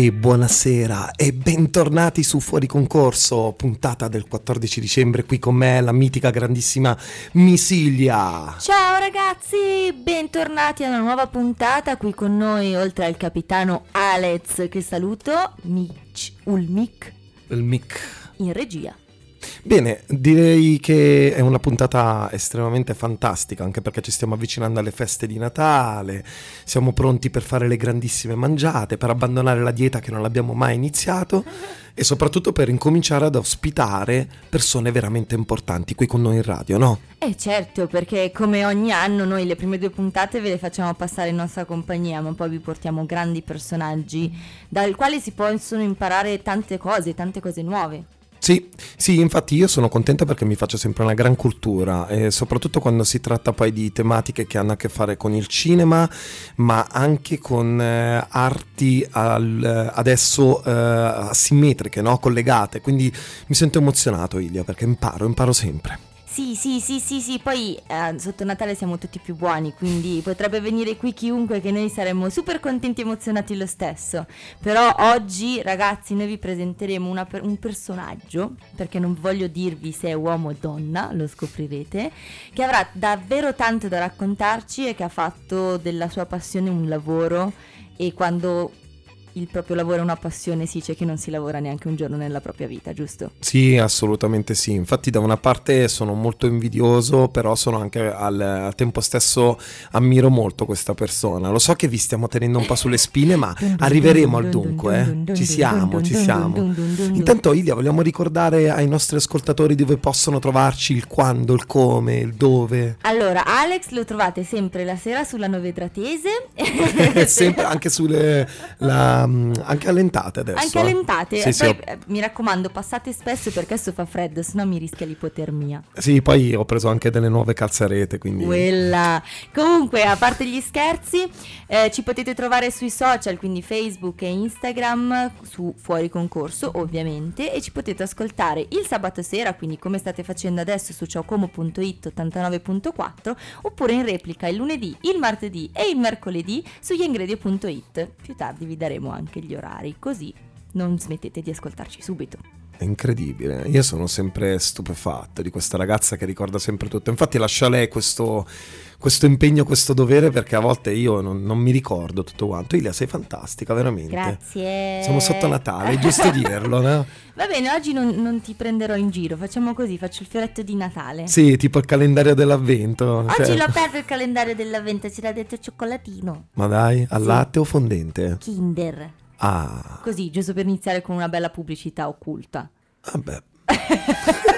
e buonasera e bentornati su Fuori Concorso, puntata del 14 dicembre, qui con me la mitica grandissima Misilia. Ciao ragazzi, bentornati a una nuova puntata qui con noi, oltre al capitano Alex che saluto, Mitch Ulmic. Il mic. In regia. Bene, direi che è una puntata estremamente fantastica, anche perché ci stiamo avvicinando alle feste di Natale, siamo pronti per fare le grandissime mangiate, per abbandonare la dieta che non abbiamo mai iniziato e soprattutto per incominciare ad ospitare persone veramente importanti qui con noi in radio, no? Eh certo, perché come ogni anno noi le prime due puntate ve le facciamo passare in nostra compagnia, ma poi vi portiamo grandi personaggi dal quale si possono imparare tante cose, tante cose nuove. Sì, sì, infatti io sono contento perché mi faccio sempre una gran cultura e soprattutto quando si tratta poi di tematiche che hanno a che fare con il cinema, ma anche con eh, arti al- adesso eh, asimmetriche, no? collegate. Quindi mi sento emozionato, Ilia, perché imparo, imparo sempre. Sì, sì, sì, sì, sì, poi eh, sotto Natale siamo tutti più buoni, quindi potrebbe venire qui chiunque che noi saremmo super contenti e emozionati lo stesso. Però oggi, ragazzi, noi vi presenteremo una un personaggio, perché non voglio dirvi se è uomo o donna, lo scoprirete, che avrà davvero tanto da raccontarci e che ha fatto della sua passione un lavoro e quando il proprio lavoro è una passione si dice che non si lavora neanche un giorno nella propria vita, giusto? Sì, assolutamente sì. Infatti da una parte sono molto invidioso, però sono anche al, al tempo stesso ammiro molto questa persona. Lo so che vi stiamo tenendo un po' sulle spine, ma arriveremo al dunque, eh. Ci siamo, ci siamo. Intanto Ilia, vogliamo ricordare ai nostri ascoltatori dove possono trovarci il quando, il come, il dove. Allora, Alex lo trovate sempre la sera sulla Novedratese. Sempre anche sulle la, anche allentate adesso. Anche eh. allentate. Sì, sì, Poi, ho- eh, mi raccomando, passate spesso perché adesso fa freddo, sennò mi rischia l'ipotermia. sì, poi ho preso anche delle nuove calzarete, quindi Quella. Comunque, a parte gli scherzi, eh, ci potete trovare sui social, quindi Facebook e Instagram, su Fuori Concorso ovviamente, e ci potete ascoltare il sabato sera, quindi come state facendo adesso su ciaocomo.it 89.4, oppure in replica il lunedì, il martedì e il mercoledì su yengredio.it. Più tardi vi daremo anche gli orari, così non smettete di ascoltarci subito. È incredibile, io sono sempre stupefatto di questa ragazza che ricorda sempre tutto. Infatti lascio a lei questo, questo impegno, questo dovere perché a volte io non, non mi ricordo tutto quanto. Ilia, sei fantastica, veramente. Grazie. Siamo sotto Natale, è giusto dirlo, no? Va bene, oggi non, non ti prenderò in giro, facciamo così, faccio il fioretto di Natale. Sì, tipo il calendario dell'avvento. Oggi cioè- l'ho aperto il calendario dell'avvento, c'era detto cioccolatino. Ma dai, al Sì. latte o fondente? Kinder. Ah, Così, giusto per iniziare con una bella pubblicità occulta. vabbè.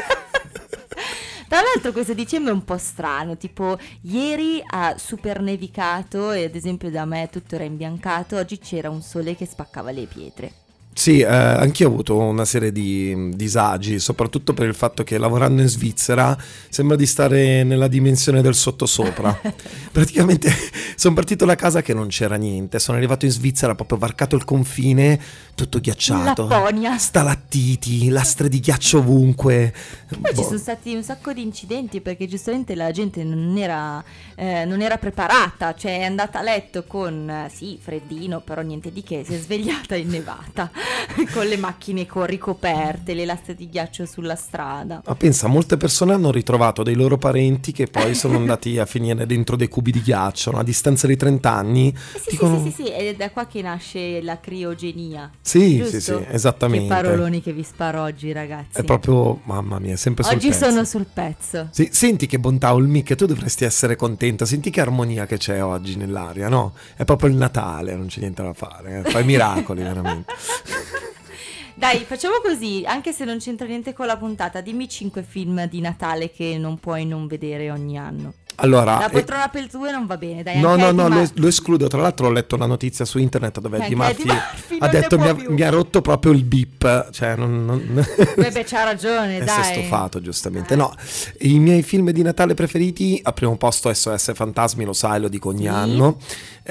Tra l'altro questo dicembre è un po' strano, tipo ieri ha super nevicato e ad esempio da me tutto era imbiancato, oggi c'era un sole che spaccava le pietre. Sì, eh, anch'io ho avuto una serie di mm, disagi, soprattutto per il fatto che lavorando in Svizzera sembra di stare nella dimensione del sottosopra. Praticamente sono partito da casa che non c'era niente, sono arrivato in Svizzera, proprio varcato il confine, tutto ghiacciato. Lapponia. Stalattiti, lastre di ghiaccio ovunque. Poi ci Boh. sono stati un sacco di incidenti perché giustamente la gente non era, eh, non era preparata, cioè è andata a letto con, sì, freddino, però niente di che, si è svegliata innevata, con le macchine co- ricoperte, le lastre di ghiaccio sulla strada. Ma pensa, molte persone hanno ritrovato dei loro parenti che poi sono andati a finire dentro dei cubi di ghiaccio, no? a distanza di 30 anni. Eh sì, dicono- sì, sì, sì, è da qua che nasce la criogenia. Sì, giusto? sì, sì, esattamente. Che paroloni che vi sparo oggi, ragazzi. È proprio, mamma mia, sempre sul Oggi pezzo. sono sul pezzo. Sì, senti che bontà, Olmic, tu dovresti essere contenta, senti che armonia che c'è oggi nell'aria, no? È proprio il Natale, non c'è niente da fare, eh. fai miracoli veramente. Dai, facciamo così, anche se non c'entra niente con la puntata, dimmi 5 film di Natale che non puoi non vedere ogni anno. Allora, La eh, poltrona per due non va bene, dai. no, no, no, lo, Mur- lo escludo. Tra l'altro ho letto una notizia su internet dove Eddie Murphy, Murphy ha detto mi ha, più." mi ha rotto proprio il beep, cioè non... non... Beh, c'ha ragione, E si dai. è stufato, giustamente. No, i miei film di Natale preferiti, al primo posto SOS Fantasmi, lo sai, lo dico ogni Sì. anno.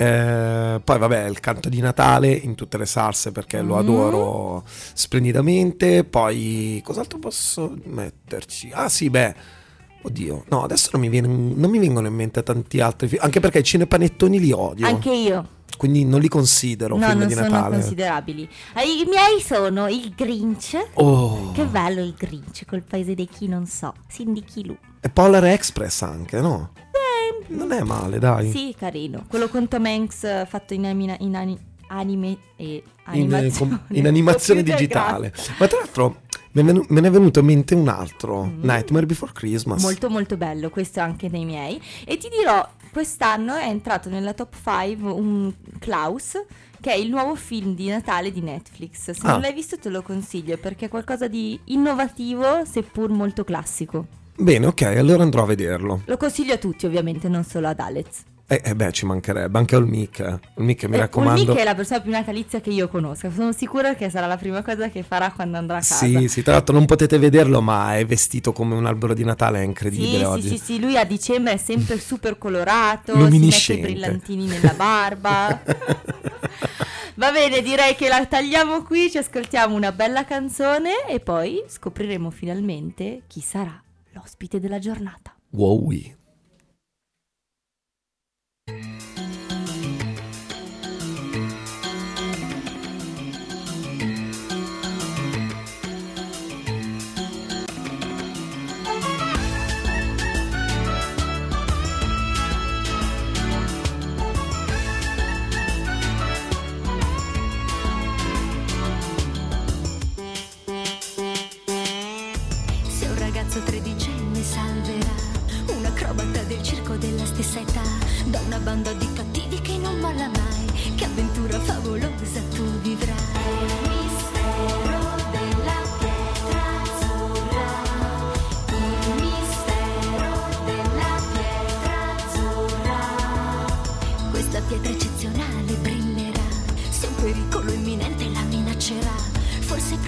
Eh, poi, vabbè, il canto di Natale in tutte le salse perché lo Mm. adoro splendidamente. Poi, cos'altro posso metterci? Ah, sì, beh. Oddio, no, adesso non mi, viene- non mi vengono in mente tanti altri film, anche perché i cinepanettoni li odio. Anche io. quindi non li considero no, film non di sono Natale. considerabili. Eh, I miei sono il Grinch. Oh. Che bello il Grinch col paese dei chi non so. Cindy Kilu. E Polar Express anche, no? Non è male, dai. Sì, carino. Quello con Tom Hanks eh, fatto in, in ani- anime e In, eh, animazione. com- in animazione digitale. Ma tra l'altro me, ne- è venuto in mente un altro, Mm. Nightmare Before Christmas. Molto molto bello, questo è anche dei miei. E ti dirò, quest'anno è entrato nella top 5 un Klaus, che è il nuovo film di Natale di Netflix. Se Ah. non l'hai visto te lo consiglio perché è qualcosa di innovativo, seppur molto classico. Bene, ok, allora andrò a vederlo. Lo consiglio a tutti ovviamente, non solo ad Alex. Eh, eh beh, ci mancherebbe, anche al mic. eh. Il mic mi Eh, raccomando. Ulrich è la persona più natalizia che io conosca, sono sicura che sarà la prima cosa che farà quando andrà a casa. Sì, sì, tra l'altro non potete vederlo, ma è vestito come un albero di Natale, è incredibile Sì, oggi. sì, sì, sì, lui a dicembre è sempre super colorato, si mette i brillantini nella barba. Va bene, direi che la tagliamo qui, ci ascoltiamo una bella canzone e poi scopriremo finalmente chi sarà l'ospite della giornata. wow.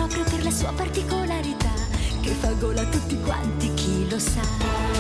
Proprio per la sua particolarità, che fa gola a tutti quanti, chi lo sa.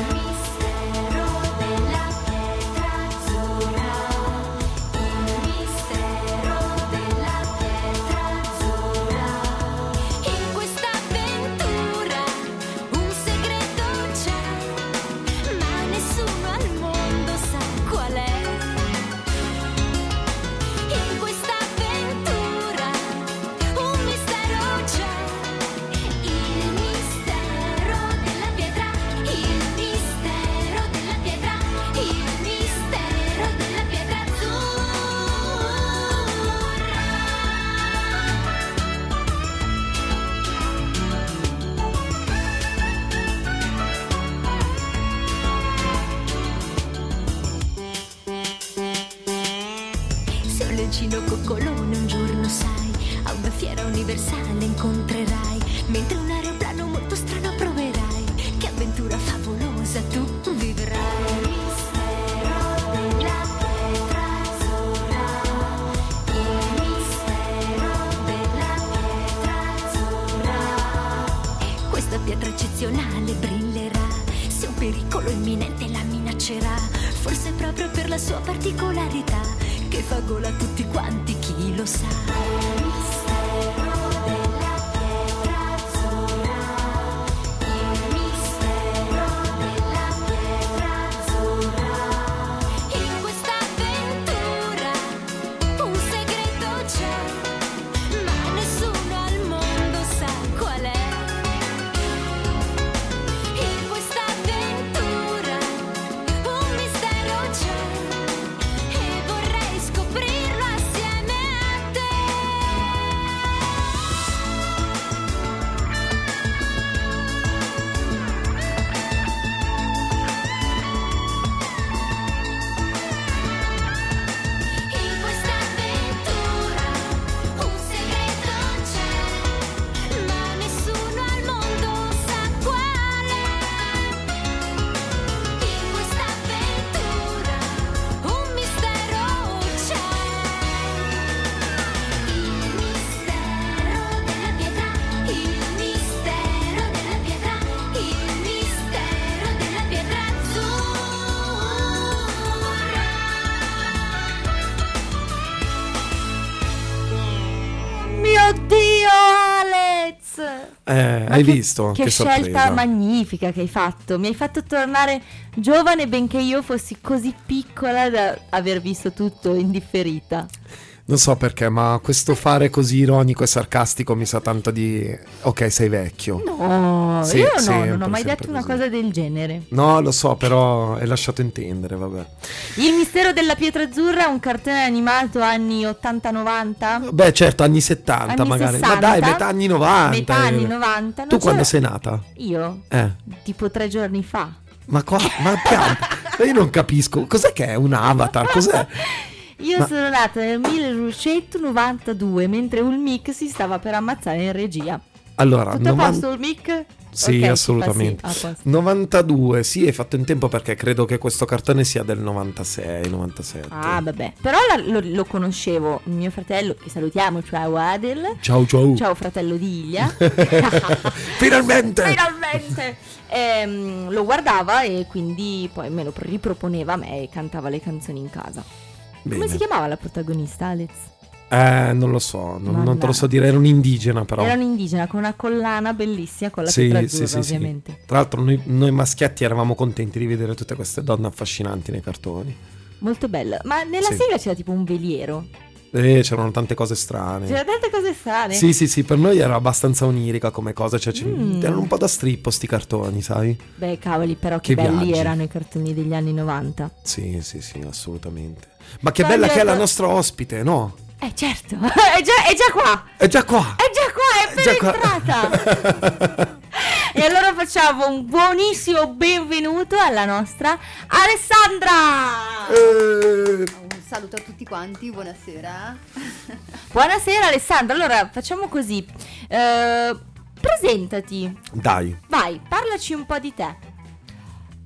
Hai che- visto? Che, sorpresa. scelta magnifica che hai fatto. Mi hai fatto tornare giovane benché io fossi così piccola da aver visto tutto indifferita. Non so perché, ma questo fare così ironico e sarcastico mi sa tanto di... Ok, sei vecchio. No, Sì, io no, sempre, non ho mai detto una così. cosa del genere. No, lo so, però è lasciato intendere, vabbè. Il mistero della pietra azzurra è un cartone animato anni 80-90? Beh, certo, anni 70 Anni magari. 60? Ma dai, metà anni 90. Metà anni eh. 90. non Tu quando sei nata? Io? Eh. Tipo tre giorni fa. Ma qua, ma piano. Ma io non capisco. Cos'è che è un avatar? Cos'è? Io Ma- sono nata nel 1992 mentre Ulmic si stava per ammazzare in regia. Allora, Tutto a 90 posto Ulmic? Sì, Ok, si fa assolutamente. sì, a posto. 92, sì, hai fatto in tempo perché credo che questo cartone sia del 96, 97. Ah, vabbè. Però la- lo, lo conoscevo. Mio fratello, che salutiamo, ciao Adel. Ciao, ciao. Ciao fratello di Ilia. Finalmente! Finalmente! Ehm, lo guardava e quindi poi me lo riproponeva a me e cantava le canzoni in casa. Bene. Come si chiamava la protagonista, Alex? Eh, non lo so, non, non te lo so dire, era un indigena però. Era un indigena con una collana bellissima con la Sì, pietra sì, azzurra, sì, sì. ovviamente. Tra l'altro noi, noi maschietti eravamo contenti di vedere tutte queste donne affascinanti nei cartoni. Molto bella. Ma nella Sì. sigla c'era tipo un veliero. E c'erano tante cose strane. C'era tante cose strane. Sì, sì, sì, per noi era abbastanza onirica come cosa, cioè ci- Mm. erano un po' da strippo sti cartoni, sai? Beh, cavoli, però che, Che belli viaggi. erano i cartoni degli anni 90. Sì, sì, sì, assolutamente. Ma che bella che è la nostra ospite, no? Eh, certo. è, già, è già qua. È già qua! È già qua, è appena qua. entrata. e allora facciamo un buonissimo benvenuto alla nostra Alessandra. Eh, Un saluto a tutti quanti, buonasera. Buonasera Alessandra. Allora, facciamo così. Eh, presentati. Dai, Vai, parlaci un po' di te.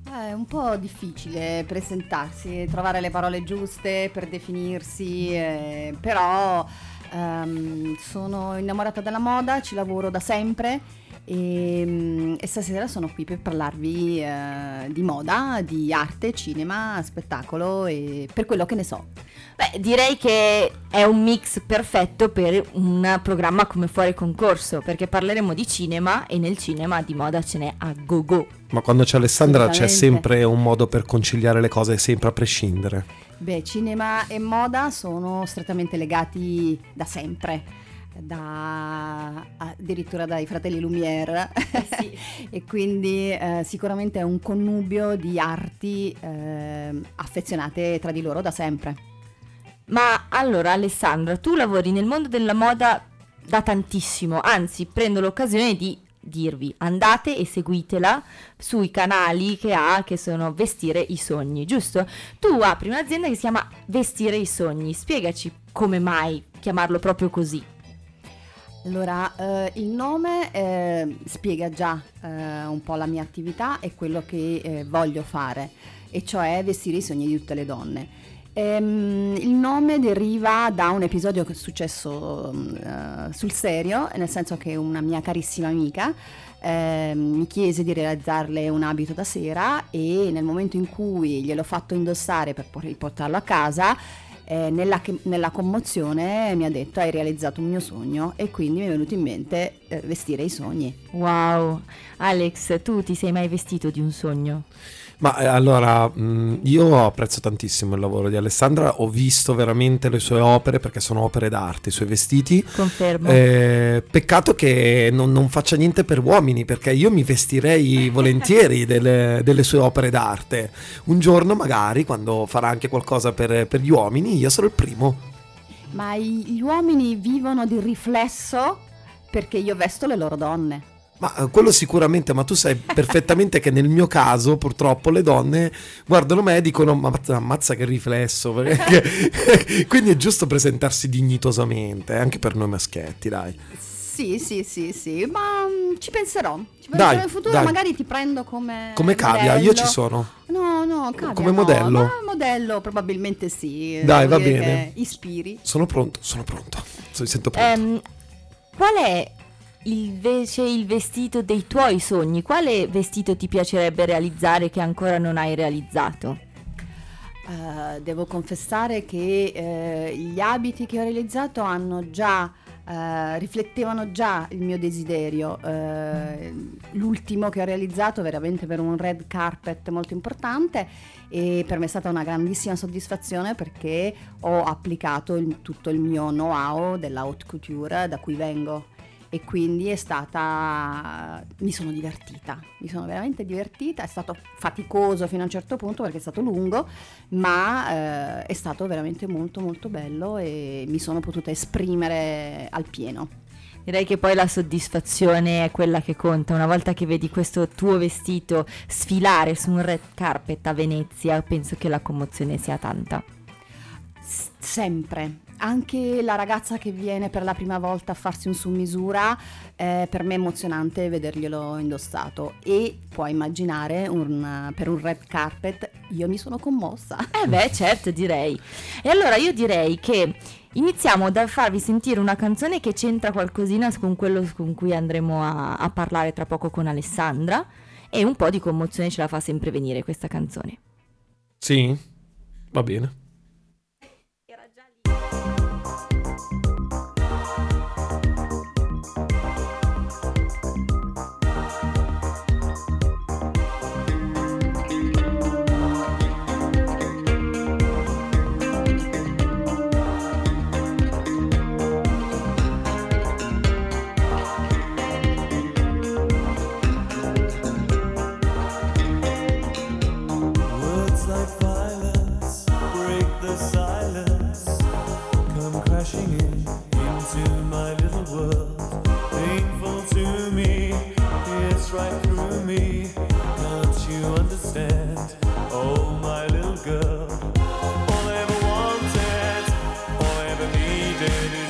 È un po' difficile presentarsi, trovare le parole giuste per definirsi, eh, però ehm, sono innamorata della moda, ci lavoro da sempre e, mm, e stasera sono qui per parlarvi eh, di moda, di arte, cinema, spettacolo e per quello che ne so. Beh, direi che è un mix perfetto per un programma come Fuori Concorso, perché parleremo di cinema e nel cinema di moda ce n'è a go go. ma quando c'è Alessandra c'è sempre un modo per conciliare le cose, sempre a prescindere. Beh, cinema e moda sono strettamente legati da sempre, da, addirittura dai fratelli Lumière. e quindi eh, sicuramente è un connubio di arti eh, affezionate tra di loro da sempre. Ma allora Alessandra, tu lavori nel mondo della moda da tantissimo, anzi prendo l'occasione di dirvi andate e seguitela sui canali che ha che sono Vestire i Sogni, giusto? Tu apri un'azienda che si chiama Vestire i Sogni, spiegaci come mai chiamarlo proprio così. Allora, eh, il nome eh, spiega già eh, un po' la mia attività e quello che eh, voglio fare, e cioè vestire i sogni di tutte le donne. Ehm, il nome deriva da un episodio che è successo mm, eh, sul serio, nel senso che una mia carissima amica ehm, mi chiese di realizzarle un abito da sera e nel momento in cui gliel'ho fatto indossare per poi portarlo a casa, eh, nella, nella commozione mi ha detto hai realizzato un mio sogno e quindi mi è venuto in mente eh, vestire i sogni. Wow, Alex, tu ti sei mai vestito di un sogno? Ma eh, allora, mh, io apprezzo tantissimo il lavoro di Alessandra, ho visto veramente le sue opere perché sono opere d'arte, i suoi vestiti. Confermo. Eh, peccato che non, non faccia niente per uomini, perché io mi vestirei volentieri delle, delle sue opere d'arte. Un giorno, magari, quando farà anche qualcosa per, per gli uomini, io sarò il primo. Ma gli uomini vivono di riflesso perché io vesto le loro donne. Ma eh, quello sicuramente, ma tu sai perfettamente che nel mio caso, purtroppo, le donne guardano me e dicono: Ma ammazza, che riflesso. perché- Quindi è giusto presentarsi dignitosamente, eh, anche per noi maschietti, dai. Sì, sì, sì, sì, ma mm, ci penserò. Ci Dai, penserò in futuro, dai. magari ti prendo come Come cavia, io ci sono. No, no, cavia Come no, modello? ma modello probabilmente sì. Dai, va bene. Ispiri. Sono pronto, sono pronto. Mi sento pronto. Ehm, qual è invece il vestito dei tuoi sogni? Quale vestito ti piacerebbe realizzare che ancora non hai realizzato? Eh, devo confessare che eh, gli abiti che ho realizzato hanno già eh, riflettevano già il mio desiderio. Eh, l'ultimo che ho realizzato veramente per un red carpet molto importante e per me è stata una grandissima soddisfazione perché ho applicato il, tutto il mio know-how della haute couture da cui vengo e quindi è stata mi sono divertita mi sono veramente divertita è stato faticoso fino a un certo punto perché è stato lungo ma eh, è stato veramente molto molto bello e mi sono potuta esprimere al pieno Direi che poi la soddisfazione è quella che conta. Una volta che vedi questo tuo vestito sfilare su un red carpet a Venezia, penso che la commozione sia tanta. S- sempre, anche la ragazza che viene per la prima volta a farsi un su misura, eh, per me è emozionante vederglielo indossato e puoi immaginare un, per un red carpet io mi sono commossa. Eh beh, certo, direi. E allora io direi che iniziamo da farvi sentire una canzone che c'entra qualcosina con quello con cui andremo a, a parlare tra poco con Alessandra e un po' di commozione ce la fa sempre venire questa canzone. Sì, va bene. dead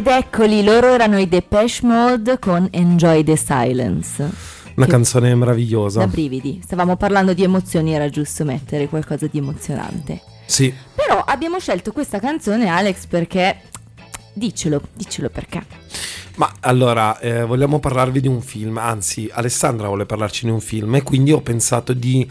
Ed eccoli, loro erano i Depeche Mode con Enjoy the Silence. Una canzone meravigliosa. Da brividi. Stavamo parlando di emozioni, era giusto mettere qualcosa di emozionante. Sì, Però abbiamo scelto questa canzone, Alex, perché. Diccelo, diccelo perché. ma allora eh, vogliamo parlarvi di un film, anzi Alessandra vuole parlarci di un film e quindi ho pensato di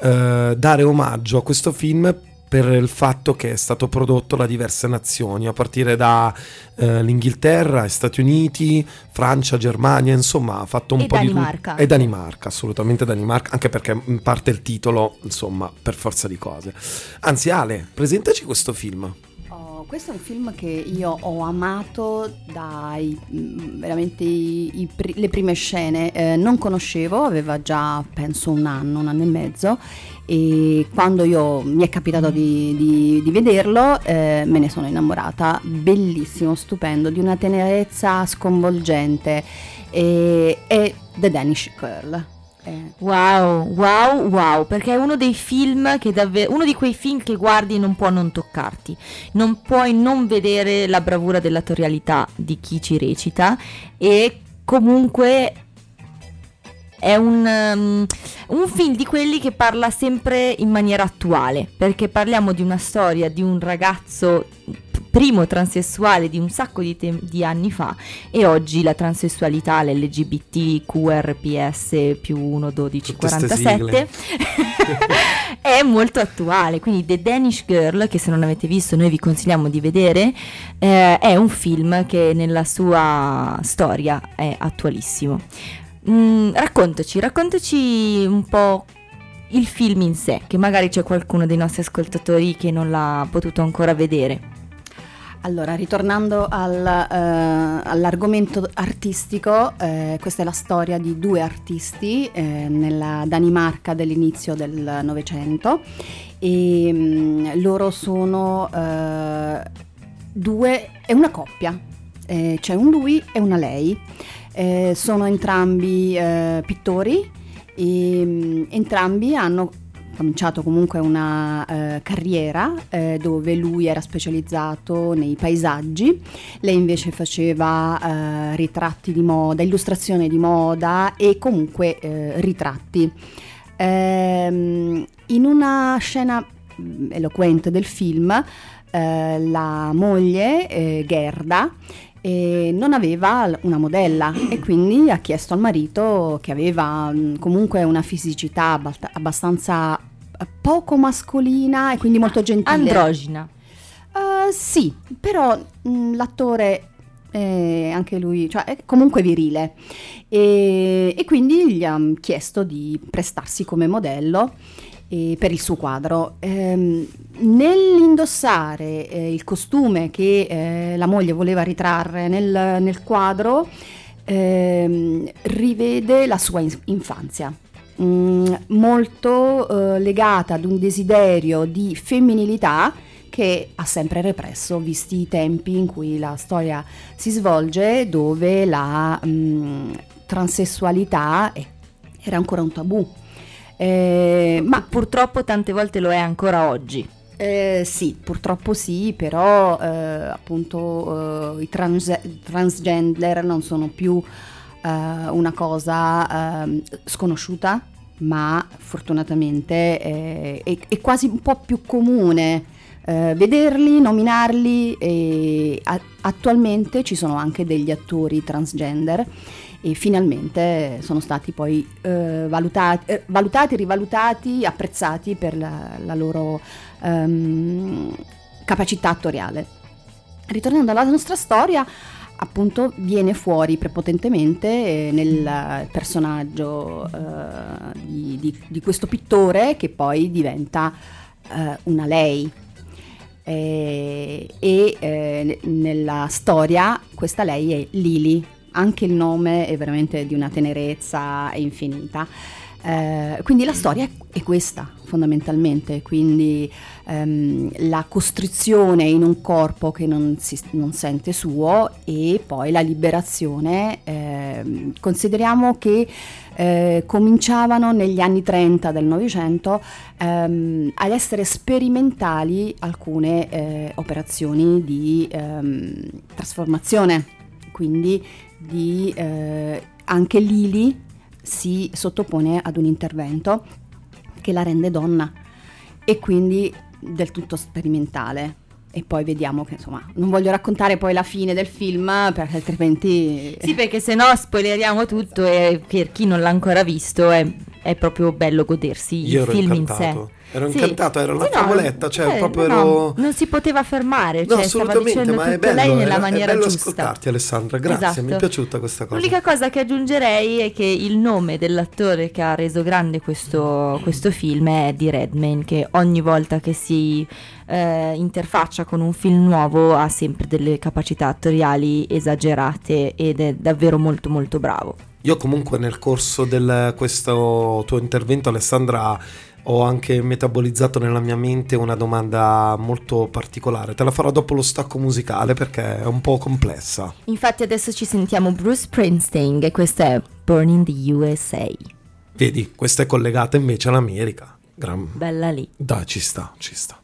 eh, dare omaggio a questo film per il fatto che è stato prodotto da diverse nazioni, a partire dall'Inghilterra, Stati Uniti, Francia, Germania, insomma ha fatto un E po' Danimarca. di... E Danimarca, assolutamente Danimarca, anche perché in parte il titolo, insomma, per forza di cose. Anzi Ale, presentaci questo film. Oh, questo è un film che io ho amato dai mm, veramente i- i le prime scene. Eh, non conoscevo, aveva già penso un anno, un anno e mezzo. E quando io mi è capitato di, di- di vederlo, eh, me ne sono innamorata. Bellissimo, stupendo, di una tenerezza sconvolgente. E, è The Danish Girl. Eh, Wow, wow, wow, perché è uno dei film che davvero, uno di quei film che guardi e non può non toccarti, non puoi non vedere la bravura dell'attorialità di chi ci recita e comunque è un, um, un film di quelli che parla sempre in maniera attuale, perché parliamo di una storia di un ragazzo primo transessuale di un sacco di, te- di anni fa e oggi la transessualità, l'LGBT, QRPS più 1, 12, Tutte ste 47 è molto attuale. Quindi The Danish Girl, che se non avete visto noi vi consigliamo di vedere, eh, è un film che nella sua storia è attualissimo. Mm, raccontaci, raccontaci un po' il film in sé, che magari c'è qualcuno dei nostri ascoltatori che non l'ha potuto ancora vedere. Allora, ritornando al, eh, all'argomento artistico, eh, questa è la storia di due artisti eh, nella Danimarca dell'inizio del Novecento e mm, loro sono eh, due, è una coppia, eh, c'è un lui e una lei, Eh, sono entrambi eh, pittori e mm, entrambi hanno cominciato comunque una eh, carriera eh, dove lui era specializzato nei paesaggi, lei invece faceva eh, ritratti di moda, illustrazione di moda e comunque eh, ritratti. Ehm, in una scena mh, eloquente del film, eh, la moglie eh, Gerda eh, non aveva una modella e quindi ha chiesto al marito che aveva mh, comunque una fisicità abbastanza eh, poco mascolina e quindi molto gentile. Androgina. Eh, sì, però mh, l'attore è anche lui, cioè è comunque virile e, e quindi gli ha chiesto di prestarsi come modello eh, per il suo quadro. Ehm, nell'indossare eh, il costume che eh, la moglie voleva ritrarre nel, nel quadro, ehm, rivede la sua in- infanzia. Mm, molto eh, legata ad un desiderio di femminilità che ha sempre represso, visti i tempi in cui la storia si svolge, dove la mm, transessualità era ancora un tabù. Eh, ma purtroppo tante volte lo è ancora oggi. eh, sì, purtroppo sì, però eh, appunto eh, i trans- transgender non sono più eh, una cosa ehm, sconosciuta, ma fortunatamente eh, è, è quasi un po' più comune eh, vederli, nominarli e a- attualmente ci sono anche degli attori transgender e finalmente sono stati poi eh, valutati, eh, valutati, rivalutati, apprezzati per la, la loro ehm, capacità attoriale. Ritornando alla nostra storia, appunto viene fuori prepotentemente eh, nel personaggio eh, di, di- di questo pittore che poi diventa eh, una lei. Eh, e eh, nella storia questa lei è Lily, anche il nome è veramente di una tenerezza infinita. Eh, quindi la storia è, questa fondamentalmente, quindi ehm, la costrizione in un corpo che non, si, non sente suo e poi la liberazione. ehm, consideriamo che eh, cominciavano negli anni 30 del Novecento ehm, ad essere sperimentali alcune eh, operazioni di ehm, trasformazione, quindi di, eh, anche Lili si sottopone ad un intervento che la rende donna e quindi del tutto sperimentale. E poi vediamo che insomma, non voglio raccontare poi la fine del film perché altrimenti... Sì, perché se no spoileriamo tutto e per chi non l'ha ancora visto è, è proprio bello godersi Io il film in sé. Ero Sì. incantato, era una Sì, no, favoletta, cioè eh, proprio no, ero... Non si poteva fermare, No, cioè stava assolutamente, ma è bello, lei nella era- maniera è bello giusta. ascoltarti Alessandra, grazie, mi è Esatto. piaciuta questa cosa. L'unica cosa che aggiungerei è che il nome dell'attore che ha reso grande questo, questo film è Eddie Redmayne, che ogni volta che si eh, interfaccia con un film nuovo ha sempre delle capacità attoriali esagerate ed è davvero molto molto bravo. Io comunque nel corso di questo tuo intervento Alessandra ho anche metabolizzato nella mia mente una domanda molto particolare. Te la farò dopo lo stacco musicale perché è un po' complessa. Infatti adesso ci sentiamo Bruce Springsteen e questo è Born in the USA. Vedi, questa è collegata invece all'America. Gran... Bella lì. Dai, ci sta, ci sta.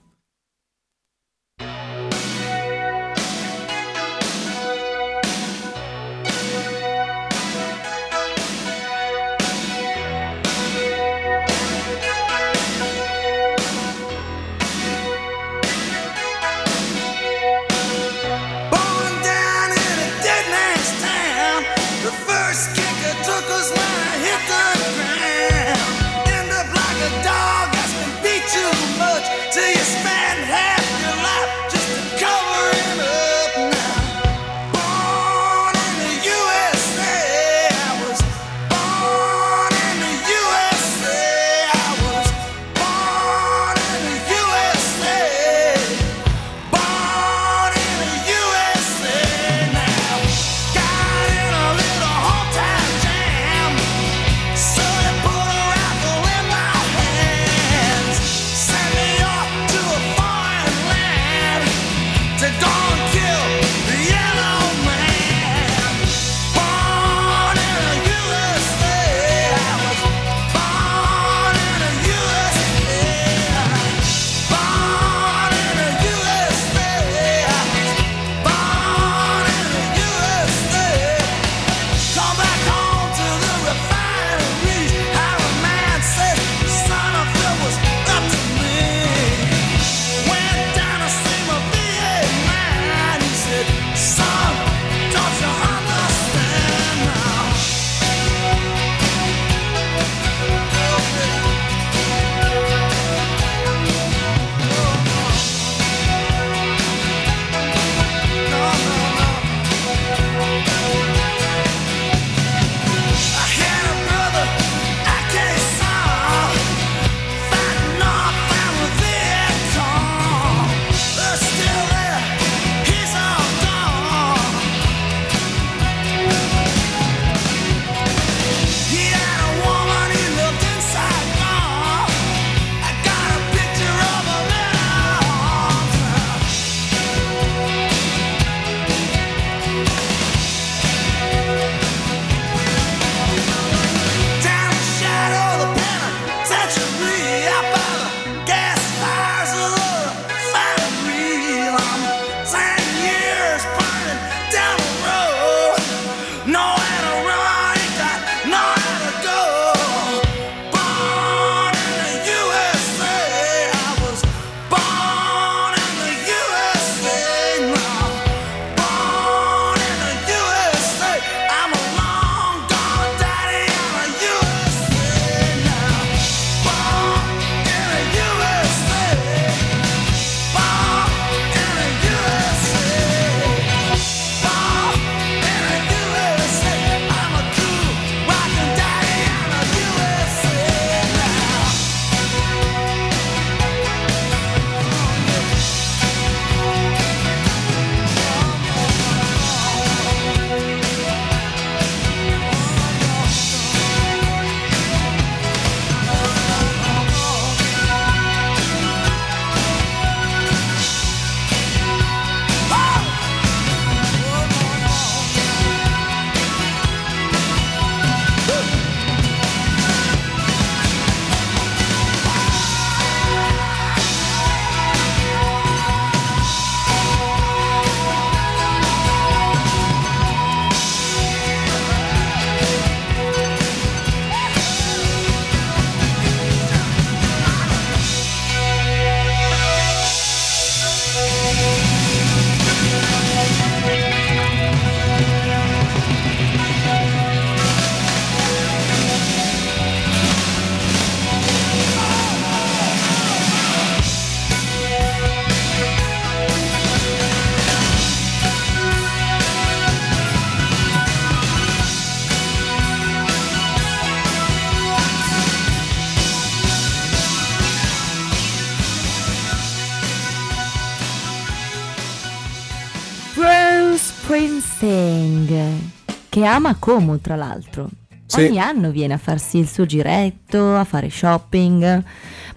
Che ama Como tra l'altro. Sì. Ogni anno viene a farsi il suo giretto, a fare shopping.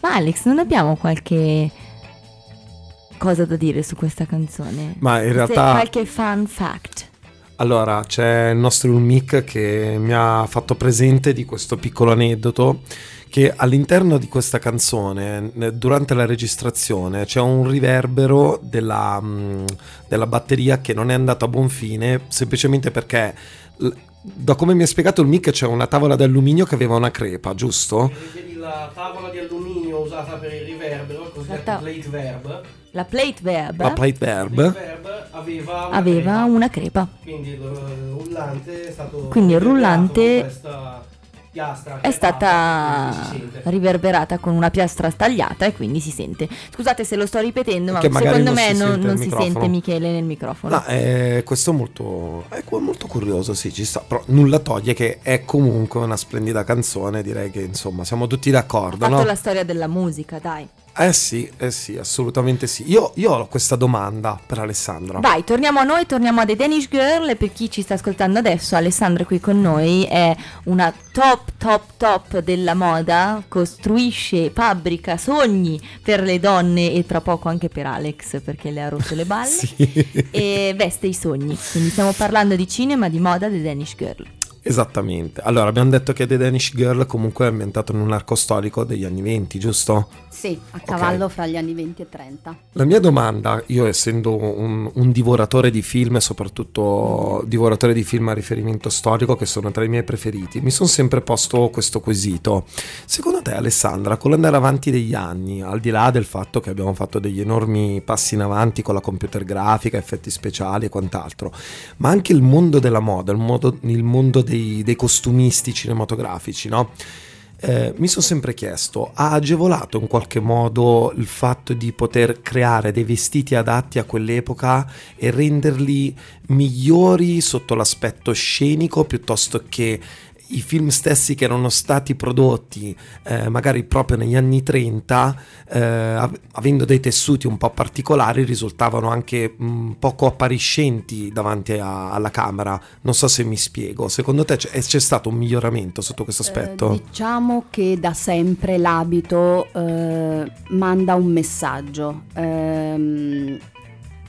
Ma Alex, non abbiamo qualche cosa da dire su questa canzone? Ma in Se- realtà, qualche fun fact. allora, c'è il nostro Ulmic che mi ha fatto presente di questo piccolo aneddoto che all'interno di questa canzone, durante la registrazione, c'è un riverbero della, mm, della batteria che non è andato a buon fine, semplicemente perché... Da come mi ha spiegato il mic c'è una tavola d'alluminio che aveva una crepa, giusto? Vedi la tavola di alluminio usata per il riverbero, il cosiddetto Ta- plate verb. La plate verb La plate verb. verb aveva una aveva crepa, una crepa. Quindi il rullante è stato Quindi il rullante con questa piastra È crepata, stata riverberata con una piastra stagliata e quindi si sente. Scusate se lo sto ripetendo, ma secondo non me si non, non si sente Michele nel microfono. No, eh, questo è molto, è molto curioso, sì, ci sta. Però nulla toglie che è comunque una splendida canzone, direi che insomma siamo tutti ha d'accordo, fatto no? la storia della musica, dai. Eh sì, eh sì, assolutamente sì. Io, io ho questa domanda per Alessandra. Vai, torniamo a noi, torniamo a The Danish Girl e per chi ci sta ascoltando adesso, Alessandra qui con noi è una top top top della moda, costruisce, fabbrica sogni per le donne e tra poco anche per Alex perché le ha rotto le balle Sì. e veste i sogni. Quindi stiamo parlando di cinema, di moda, The Danish Girl. Esattamente. Allora, abbiamo detto che The Danish Girl comunque è ambientato in un arco storico degli anni 20, giusto? Sì, a cavallo fra gli anni 20 e 30. La mia domanda, io essendo un, un divoratore di film e soprattutto divoratore di film a riferimento storico che sono tra i miei preferiti, mi sono sempre posto questo quesito. Secondo te Alessandra, con l'andare avanti degli anni, al di là del fatto che abbiamo fatto degli enormi passi in avanti con la computer grafica, effetti speciali e quant'altro, ma anche il mondo della moda, il, modo- il mondo dei, dei costumisti cinematografici, no? Eh, mi sono sempre chiesto, ha agevolato in qualche modo il fatto di poter creare dei vestiti adatti a quell'epoca e renderli migliori sotto l'aspetto scenico piuttosto che i film stessi che erano stati prodotti eh, magari proprio negli anni 30, eh, av- avendo dei tessuti un po' particolari, risultavano anche mh, poco appariscenti davanti a- alla camera. Non so se mi spiego. Secondo te c'è, c'è stato un miglioramento sotto questo aspetto? Eh, diciamo che da sempre l'abito eh, manda un messaggio.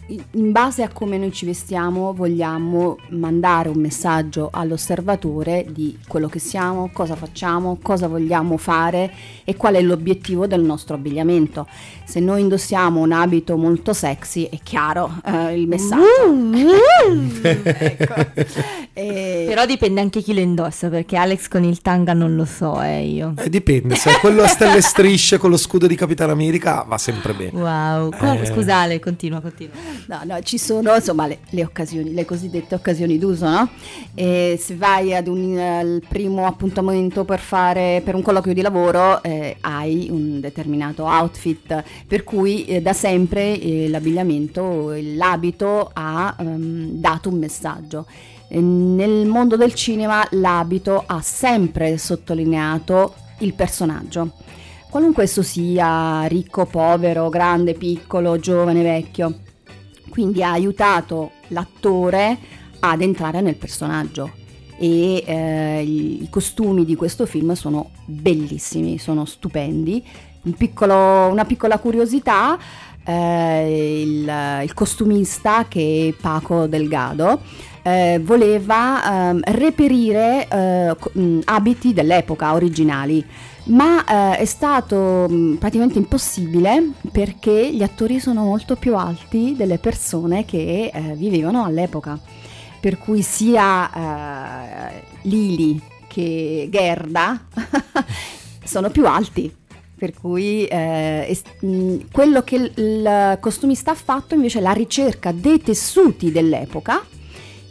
In base a come noi ci vestiamo vogliamo mandare un messaggio all'osservatore di quello che siamo, cosa facciamo, cosa vogliamo fare e qual è l'obiettivo del nostro abbigliamento. Se noi indossiamo un abito molto sexy è chiaro eh, il messaggio. ecco. E- Però dipende anche chi lo indossa, perché Alex con il tanga non lo so, eh, io. Eh, dipende, se è quello a stelle e strisce con lo scudo di Capitano America va sempre bene. Wow, Eh. scusa Ale, continua, continua. No, no, ci sono insomma le, le occasioni, le cosiddette occasioni d'uso, no? E se vai ad un eh, al primo appuntamento per fare per un colloquio di lavoro eh, hai un determinato outfit, per cui eh, da sempre eh, l'abbigliamento, eh, l'abito ha ehm, dato un messaggio. E nel mondo del cinema l'abito ha sempre sottolineato il personaggio. Qualunque esso sia, ricco, povero, grande, piccolo, giovane, vecchio quindi ha aiutato l'attore ad entrare nel personaggio e eh, i costumi di questo film sono bellissimi, sono stupendi. Un piccolo- una piccola curiosità, eh, il, il costumista che è Paco Delgado eh, voleva ehm, reperire eh, abiti dell'epoca originali ma eh, è stato praticamente impossibile perché gli attori sono molto più alti delle persone che eh, vivevano all'epoca. Per cui sia eh, Lili che Gerda sono più alti. Per cui eh, es- mh, quello che il, il costumista ha fatto invece è la ricerca dei tessuti dell'epoca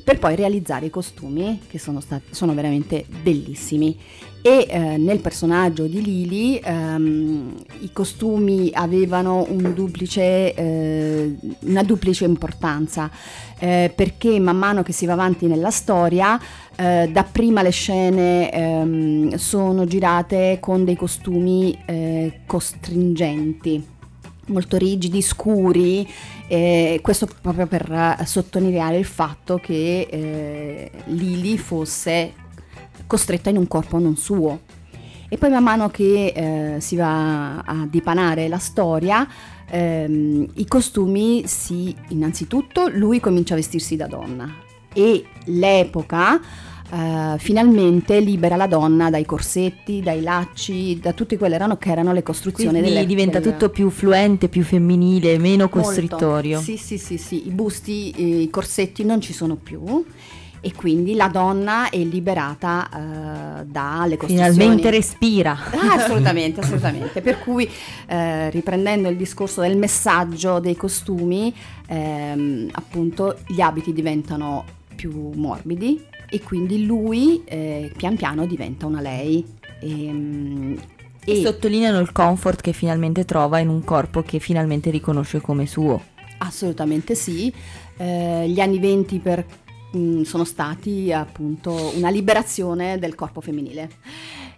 per poi realizzare i costumi che sono, stati, sono veramente bellissimi. E eh, nel personaggio di Lily ehm, i costumi avevano un duplice, eh, una duplice importanza eh, perché man mano che si va avanti nella storia eh, dapprima le scene ehm, sono girate con dei costumi eh, costringenti molto rigidi, scuri, eh, questo proprio per eh, sottolineare il fatto che eh, Lily fosse costretta in un corpo non suo. E poi man mano che eh, si va a dipanare la storia, ehm, i costumi si, innanzitutto lui comincia a vestirsi da donna e l'epoca eh, finalmente libera la donna dai corsetti, dai lacci, da tutte quelle erano, che erano le costruzioni Quindi delle diventa del- tutto più fluente, più femminile, meno Molto. costrittorio. Sì, sì, sì, sì, i busti, i corsetti non ci sono più e quindi la donna è liberata eh, dalle costruzioni. Finalmente respira. Ah, assolutamente, assolutamente. Per cui, eh, riprendendo il discorso del messaggio dei costumi, ehm, appunto gli abiti diventano più morbidi e quindi lui eh, pian piano diventa una lei. Ehm, E e sottolineano il comfort che finalmente trova in un corpo che finalmente riconosce come suo. assolutamente sì. Eh, gli anni 20 per- mh, sono stati appunto una liberazione del corpo femminile.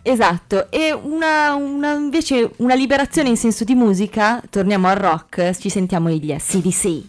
Esatto, e una, una- invece una liberazione in senso di musica, torniamo al rock, ci sentiamo gli SDC.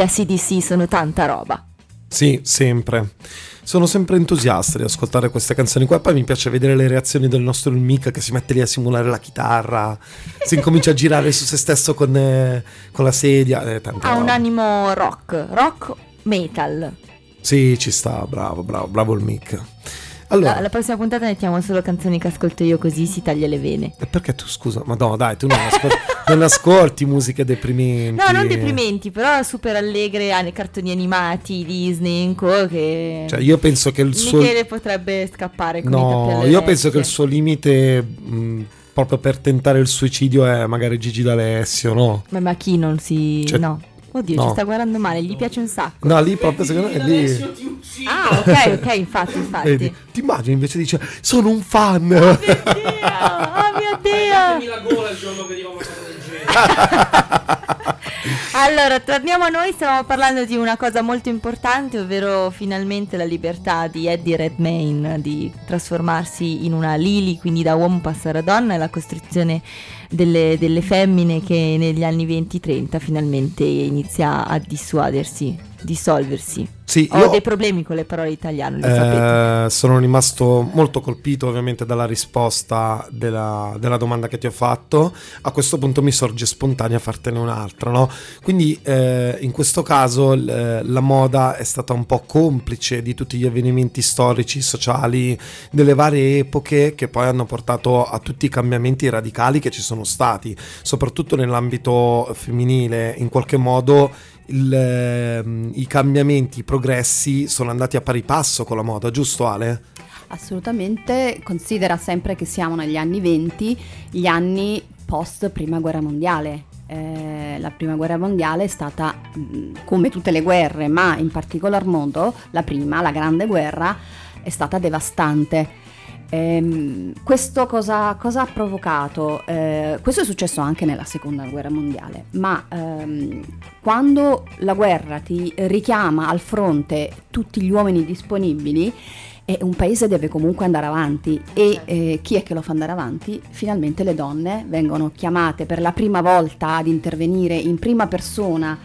Gli ACDC sono tanta roba. Sì, sempre. Sono sempre entusiasta di ascoltare queste canzoni qua. Poi mi piace vedere le reazioni del nostro Mica che si mette lì a simulare la chitarra, si incomincia a girare su se stesso con, eh, con la sedia. eh, Ha un roba. animo rock, rock metal. Sì, ci sta, bravo, bravo, bravo il Mick. Allora, La, la prossima puntata mettiamo solo canzoni che ascolto io così si taglia le vene. e perché tu scusa? Ma no, dai, tu non ascolti, non ascolti musiche deprimenti. No, non deprimenti, però super allegre, ah, nei cartoni animati, Disney, in co, che Cioè, io penso che il suo. Michele potrebbe scappare con No, io penso che il suo limite. mh, proprio per tentare il suicidio è magari Gigi D'Alessio, no? Beh, ma chi non si... Cioè- no. Oddio, no. ci sta guardando male, gli piace un sacco. No, lì proprio secondo me è lì. Ah, ok, ok, infatti, infatti. Vedi, ti immagini invece dice sono un fan. Dio, oh mio Dio. la gola il giorno che dirò una cosa del genere. Allora, torniamo a noi, stavamo parlando di una cosa molto importante, ovvero finalmente la libertà di Eddie Redmayne di trasformarsi in una Lily, quindi da uomo passare a donna, e la costruzione delle, delle femmine che negli anni 20-30 finalmente inizia a dissuadersi, dissolversi. Sì, Ho dei problemi con le parole italiane, eh, sono rimasto molto colpito ovviamente dalla risposta della, della domanda che ti ho fatto. A questo punto mi sorge spontanea fartene un'altra, no? Quindi eh, in questo caso l- la moda è stata un po' complice di tutti gli avvenimenti storici, sociali delle varie epoche che poi hanno portato a tutti i cambiamenti radicali che ci sono stati, soprattutto nell'ambito femminile. In qualche modo il, ehm, i cambiamenti, i progressi sono andati a pari passo con la moda, giusto Ale? Assolutamente, considera sempre che siamo negli anni 20, gli anni post prima guerra mondiale. Eh, la prima guerra mondiale è stata, mh, come tutte le guerre, ma in particolar modo la prima, la grande guerra, è stata devastante. Ehm, questo cosa, cosa ha provocato? Eh, questo è successo anche nella seconda guerra mondiale, ma ehm, quando la guerra ti richiama al fronte tutti gli uomini disponibili, e un paese deve comunque andare avanti e eh, chi è che lo fa andare avanti? Finalmente le donne vengono chiamate per la prima volta ad intervenire in prima persona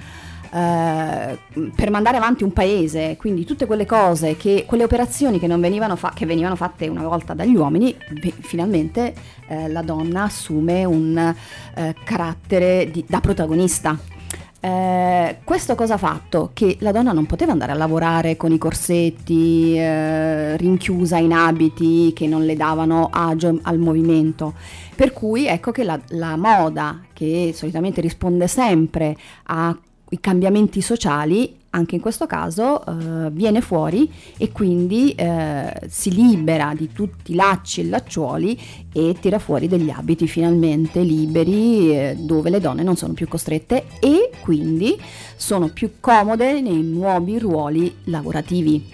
eh, per mandare avanti un paese, quindi tutte quelle cose, che, quelle operazioni che, non venivano, fa- che venivano fatte una volta dagli uomini, beh, finalmente eh, la donna assume un eh, carattere di- da protagonista. Eh, questo cosa ha fatto? Che la donna non poteva andare a lavorare con i corsetti, eh, rinchiusa in abiti che non le davano agio al movimento. Per cui ecco che la, la moda, che solitamente risponde sempre ai cambiamenti sociali, anche in questo caso eh, viene fuori e quindi eh, si libera di tutti i lacci e lacciuoli e tira fuori degli abiti finalmente liberi eh, dove le donne non sono più costrette e quindi sono più comode nei nuovi ruoli lavorativi.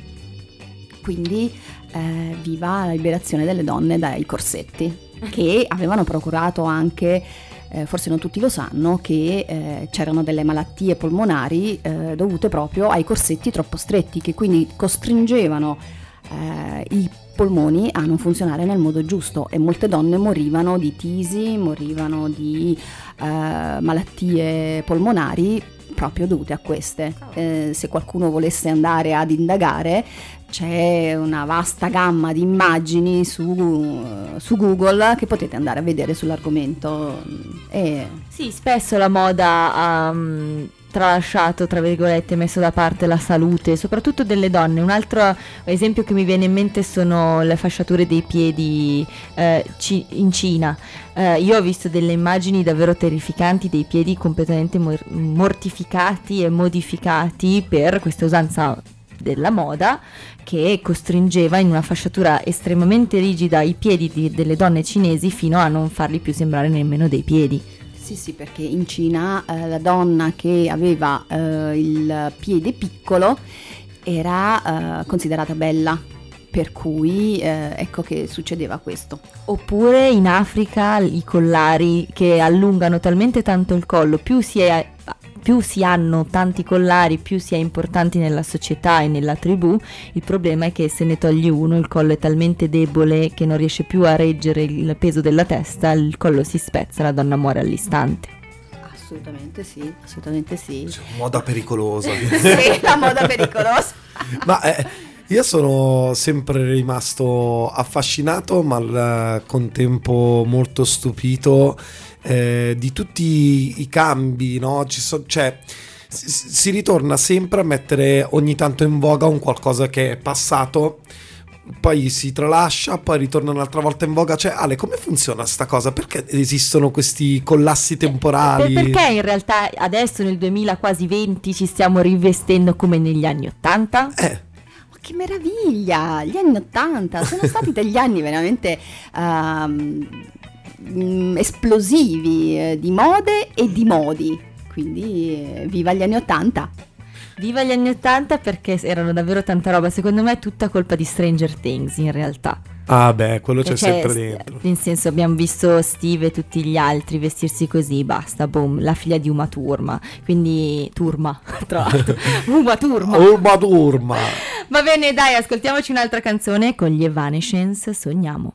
Quindi eh, viva la liberazione delle donne dai corsetti che avevano procurato anche eh, forse non tutti lo sanno, che eh, c'erano delle malattie polmonari eh, dovute proprio ai corsetti troppo stretti, che quindi costringevano eh, i polmoni a non funzionare nel modo giusto e molte donne morivano di tisi, morivano di eh, malattie polmonari proprio dovute a queste. Eh, se qualcuno volesse andare ad indagare, c'è una vasta gamma di immagini su, su Google che potete andare a vedere sull'argomento. E Sì, spesso la moda ha mm, tralasciato, tra virgolette, messo da parte la salute, soprattutto delle donne. Un altro esempio che mi viene in mente sono le fasciature dei piedi eh, ci- in Cina. Eh, io ho visto delle immagini davvero terrificanti dei piedi completamente mor- mortificati e modificati per questa usanza della moda che costringeva in una fasciatura estremamente rigida i piedi di- delle donne cinesi fino a non farli più sembrare nemmeno dei piedi. Sì, sì, perché in Cina eh, la donna che aveva eh, il piede piccolo era eh, considerata bella, per cui eh, ecco che succedeva questo. Oppure in Africa i collari che allungano talmente tanto il collo, più si, è- più si hanno tanti collari, più si è importanti nella società e nella tribù, il problema è che se ne togli uno il collo è talmente debole che non riesce più a reggere il peso della testa, il collo si spezza, la donna muore all'istante. Assolutamente sì, assolutamente sì. Cioè, moda pericolosa. sì, la moda pericolosa. Ma eh, io sono sempre rimasto affascinato, ma al contempo molto stupito eh, di tutti i cambi, no? So, cioè, si, ritorna sempre a mettere ogni tanto in voga un qualcosa che è passato poi si tralascia, poi ritorna un'altra volta in voga. Cioè, Ale, come funziona questa cosa? Perché esistono questi collassi eh, temporali? Perché in realtà adesso nel 2000 quasi 20 ci stiamo rivestendo come negli anni 80? Eh oh, che meraviglia! Gli anni 80 sono stati degli anni veramente um, mh, esplosivi eh, di mode e di modi. Quindi eh, viva gli anni Ottanta! Viva gli anni Ottanta perché erano davvero tanta roba. Secondo me è tutta colpa di Stranger Things in realtà. Ah beh, quello c'è, c'è sempre dentro. Nel senso abbiamo visto Steve e tutti gli altri vestirsi così, basta, boom, la figlia di Uma Turma. Quindi Turma, tra l'altro. Uma Turma. Uma Turma. Va bene, dai, ascoltiamoci un'altra canzone con gli Evanescence, sogniamo.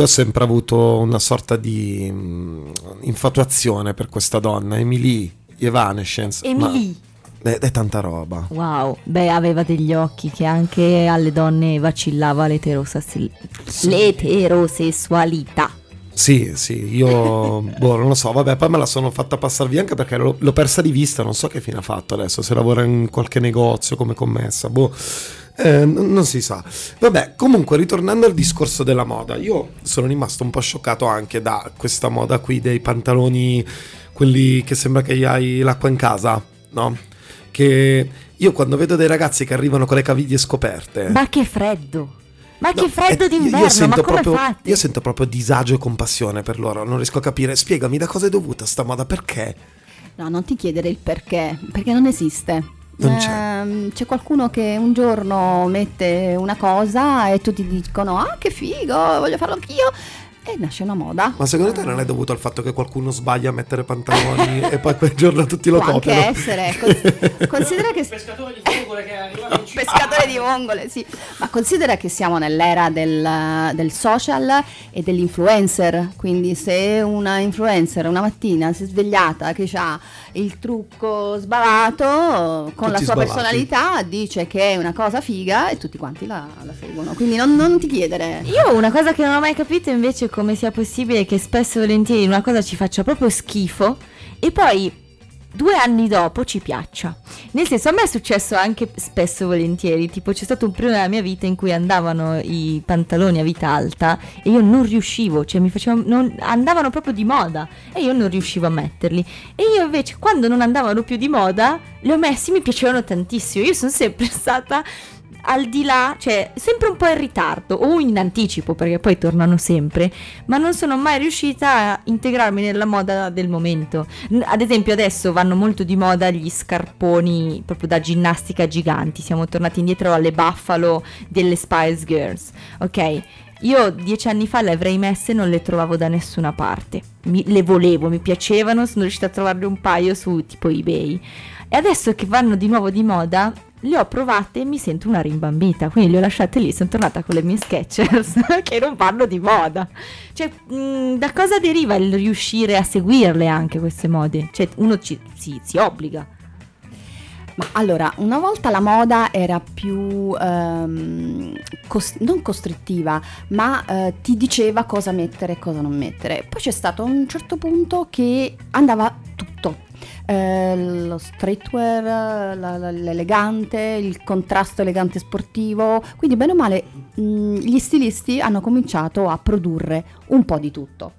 io ho sempre avuto una sorta di mh, infatuazione per questa donna, Emily Evanescence. Emily. È, è, tanta roba. Wow, beh, aveva degli occhi che anche alle donne vacillava sì. l'eterosessualità. Sì, sì, io boh, non lo so, vabbè, poi me la sono fatta passare via anche perché l'ho, l'ho persa di vista, non so che fine ha fatto adesso, se lavora in qualche negozio come commessa, boh eh, non si sa. Vabbè, comunque ritornando al discorso della moda, io sono rimasto un po' scioccato anche da questa moda qui dei pantaloni, quelli che sembra che hai l'acqua in casa, no? Che io quando vedo dei ragazzi che arrivano con le caviglie scoperte... Ma che freddo! Ma No, che freddo eh, io- d'inverno, io ma sento come proprio, fate? Io sento proprio disagio e compassione per loro, non riesco a capire. Spiegami da cosa è dovuta sta moda, perché? No, non ti chiedere il perché, perché non esiste. Non c'è. Ehm, c'è qualcuno che un giorno mette una cosa e tutti dicono ah che figo, voglio farlo anch'io e nasce una moda. Ma secondo te non è dovuto al fatto che qualcuno sbaglia a mettere pantaloni e poi quel giorno tutti lo Può anche copiano? essere. Cons- considera che pescatore di frugole che è arrivato in città. pescatore di vongole, sì. Ma considera che siamo nell'era del, del social e dell'influencer. Quindi, se una influencer una mattina si è svegliata che ha il trucco sbavato con la Tutti sua sbavati. personalità, dice che è una cosa figa e tutti quanti la, la seguono. Quindi, non, non ti chiedere. Io una cosa che non ho mai capito invece come sia possibile che spesso e volentieri una cosa ci faccia proprio schifo e poi due anni dopo ci piaccia. Nel senso, a me è successo anche spesso e volentieri, tipo c'è stato un periodo nella mia vita in cui andavano i pantaloni a vita alta e io non riuscivo, cioè mi facevano, non- andavano proprio di moda e io non riuscivo a metterli. E io invece quando non andavano più di moda, li ho messi, mi piacevano tantissimo. Io sono sempre stata al di là, cioè sempre un po' in ritardo o in anticipo perché poi tornano sempre, ma non sono mai riuscita a integrarmi nella moda del momento. Ad esempio adesso vanno molto di moda gli scarponi proprio da ginnastica giganti, siamo tornati indietro alle Buffalo delle Spice Girls, ok? Io dieci anni fa le avrei messe e non le trovavo da nessuna parte. Mi- le volevo, mi piacevano, sono riuscita a trovarne un paio su tipo eBay. E adesso che vanno di nuovo di moda, le ho provate e mi sento una rimbambita. Quindi le ho lasciate lì, sono tornata con le mie Skechers che non vanno di moda. Cioè, mh, da cosa deriva il riuscire a seguirle anche queste mode? Cioè, uno ci, si, si obbliga. Ma allora, una volta la moda era più ehm, cos- non costrittiva, ma eh, ti diceva cosa mettere e cosa non mettere. Poi c'è stato un certo punto che andava tutto. Eh, lo streetwear, la- la- l'elegante, il contrasto elegante sportivo, quindi bene o male mh, gli stilisti hanno cominciato a produrre un po' di tutto.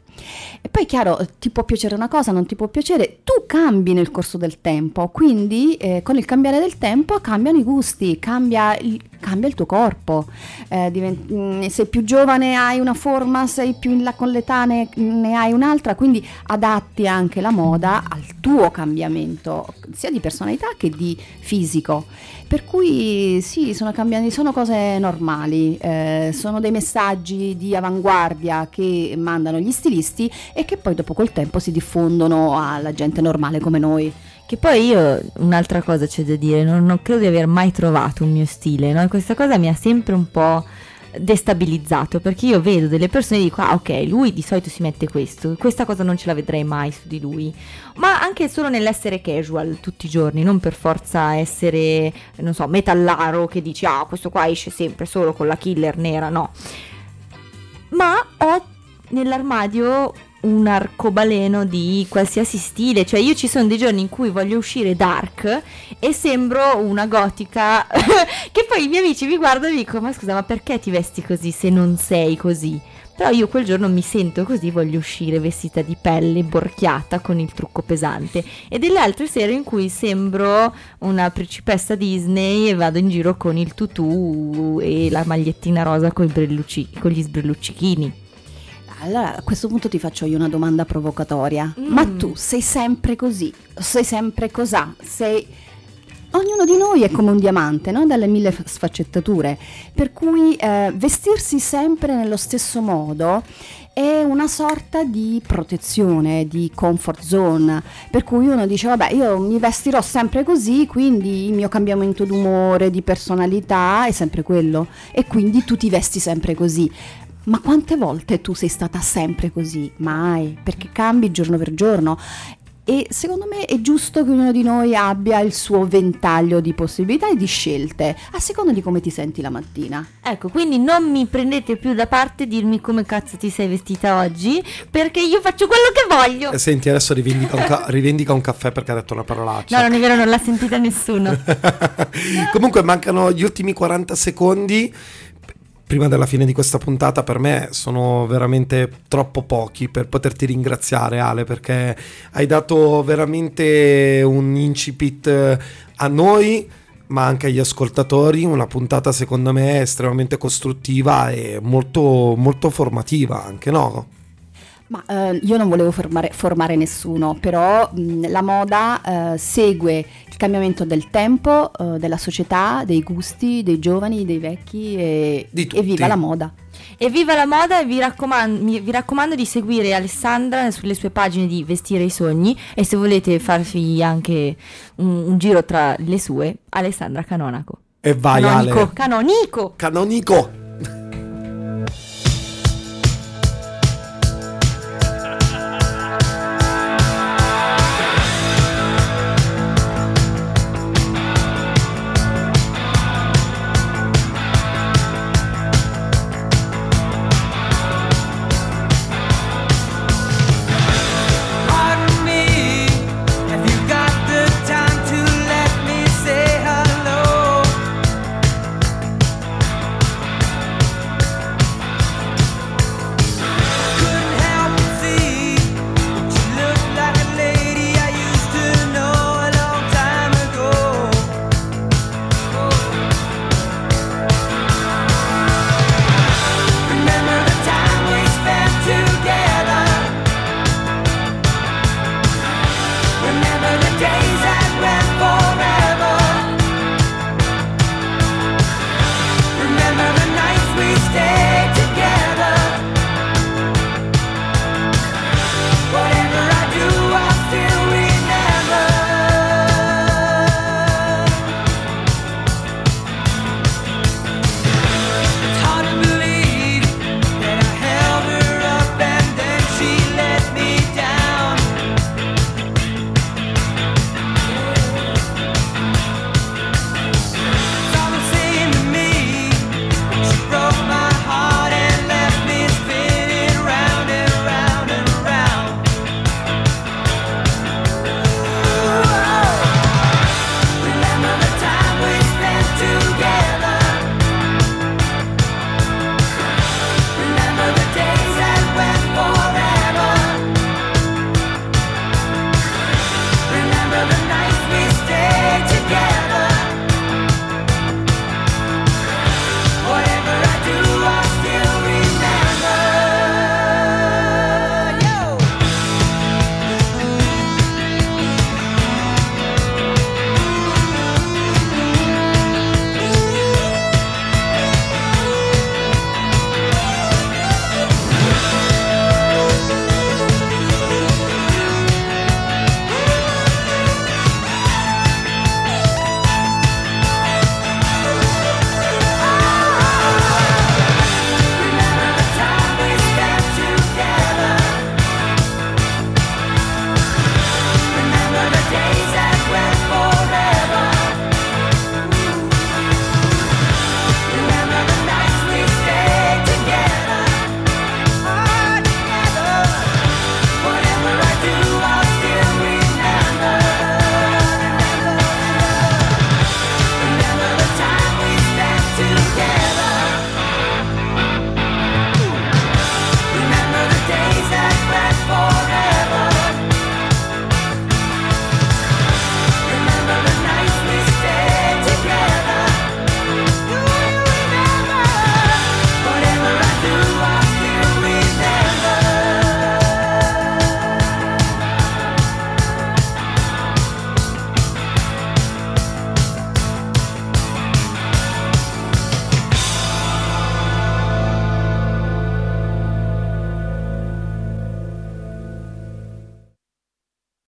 E poi chiaro, ti può piacere una cosa, non ti può piacere, tu cambi nel corso del tempo, quindi eh, con il cambiare del tempo cambiano i gusti, cambia il, cambia il tuo corpo, Eh, diven- mm, sei più giovane hai una forma, sei più in là con l'età ne, ne hai un'altra, quindi adatti anche la moda al tuo cambiamento, sia di personalità che di fisico. Per cui sì, sono cambiati, sono cose normali, eh, sono dei messaggi di avanguardia che mandano gli stilisti e che poi dopo col tempo si diffondono alla gente normale come noi. Che poi io, un'altra cosa c'è da dire, non, non credo di aver mai trovato un mio stile, no? Questa cosa mi ha sempre un po' destabilizzato perché io vedo delle persone e dico ah ok lui di solito si mette questo questa cosa non ce la vedrei mai su di lui. Ma anche solo nell'essere casual tutti i giorni non per forza essere non so metallaro che dici ah questo qua esce sempre solo con la killer nera no. Ma ho nell'armadio un arcobaleno di qualsiasi stile, cioè io ci sono dei giorni in cui voglio uscire dark e sembro una gotica che poi i miei amici mi guardano e dicono ma scusa ma perché ti vesti così se non sei così? Però io quel giorno mi sento così, voglio uscire vestita di pelle, borchiata, con il trucco pesante. E delle altre sere in cui sembro una principessa Disney e vado in giro con il tutù e la magliettina rosa con, con gli sbrilluccichini. Allora a questo punto ti faccio io una domanda provocatoria. Mm. Ma tu sei sempre così? Sei sempre cosà? Sei... Ognuno di noi è come un diamante, no? dalle mille sfaccettature, per cui eh, vestirsi sempre nello stesso modo è una sorta di protezione, di comfort zone, per cui uno dice vabbè io mi vestirò sempre così, quindi il mio cambiamento d'umore, di personalità è sempre quello e quindi tu ti vesti sempre così. Ma quante volte tu sei stata sempre così? Mai, perché cambi giorno per giorno. e secondo me è giusto che ognuno di noi abbia il suo ventaglio di possibilità e di scelte, a seconda di come ti senti la mattina. Ecco, quindi non mi prendete più da parte e dirmi come cazzo ti sei vestita oggi, perché io faccio quello che voglio. Eh, Senti, adesso rivendica un, ca- rivendica un caffè perché ha detto una parolaccia. No, non è vero, non l'ha sentita nessuno. Comunque mancano gli ultimi 40 secondi prima della fine di questa puntata per me sono veramente troppo pochi per poterti ringraziare Ale perché hai dato veramente un incipit eh, a noi ma anche agli ascoltatori una puntata secondo me estremamente costruttiva e molto, molto formativa anche no? Ma eh, io non volevo formare, formare nessuno, però mh, la moda eh, segue il cambiamento del tempo, eh, della società, dei gusti, dei giovani, dei vecchi e, Di e viva la moda. Evviva la moda e vi raccomando, mi- vi raccomando di seguire Alessandra sulle sue pagine di Vestire i Sogni e se volete farvi anche un, un giro tra le sue, Alessandra Canonaco. E vai Canonico, Ale canonico! Canonico